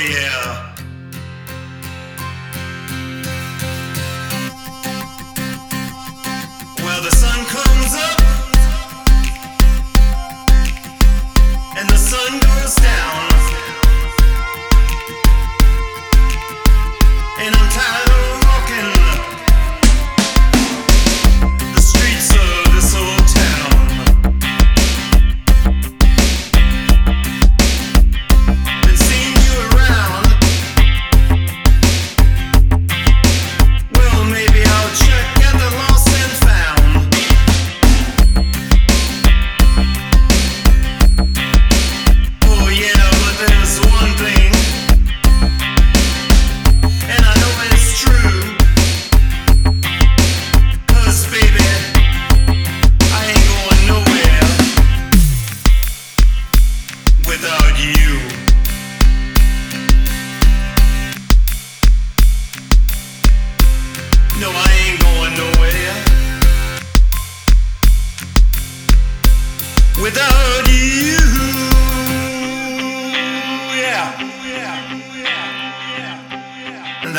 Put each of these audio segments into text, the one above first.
Yeah. Well, the sun comes up and the sun goes down.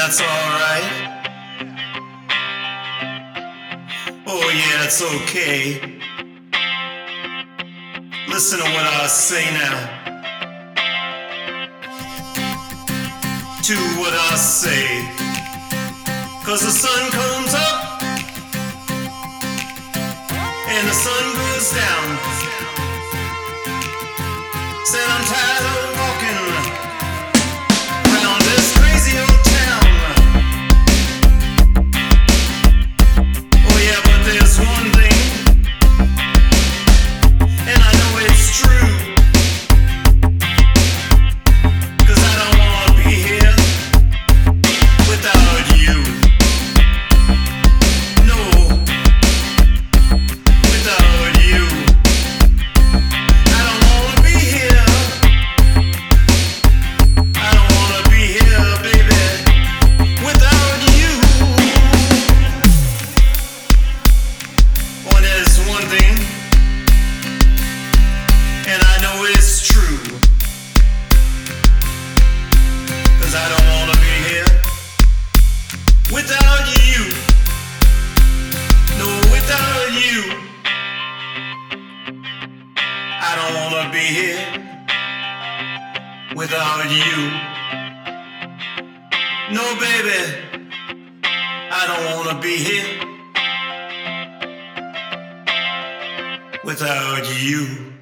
that's alright. Oh, yeah, that's okay. Listen to what I say now. To what I say. Cause the sun comes up and the sun goes down. Said I'm tired without you. No, baby, I don't wanna be here without you.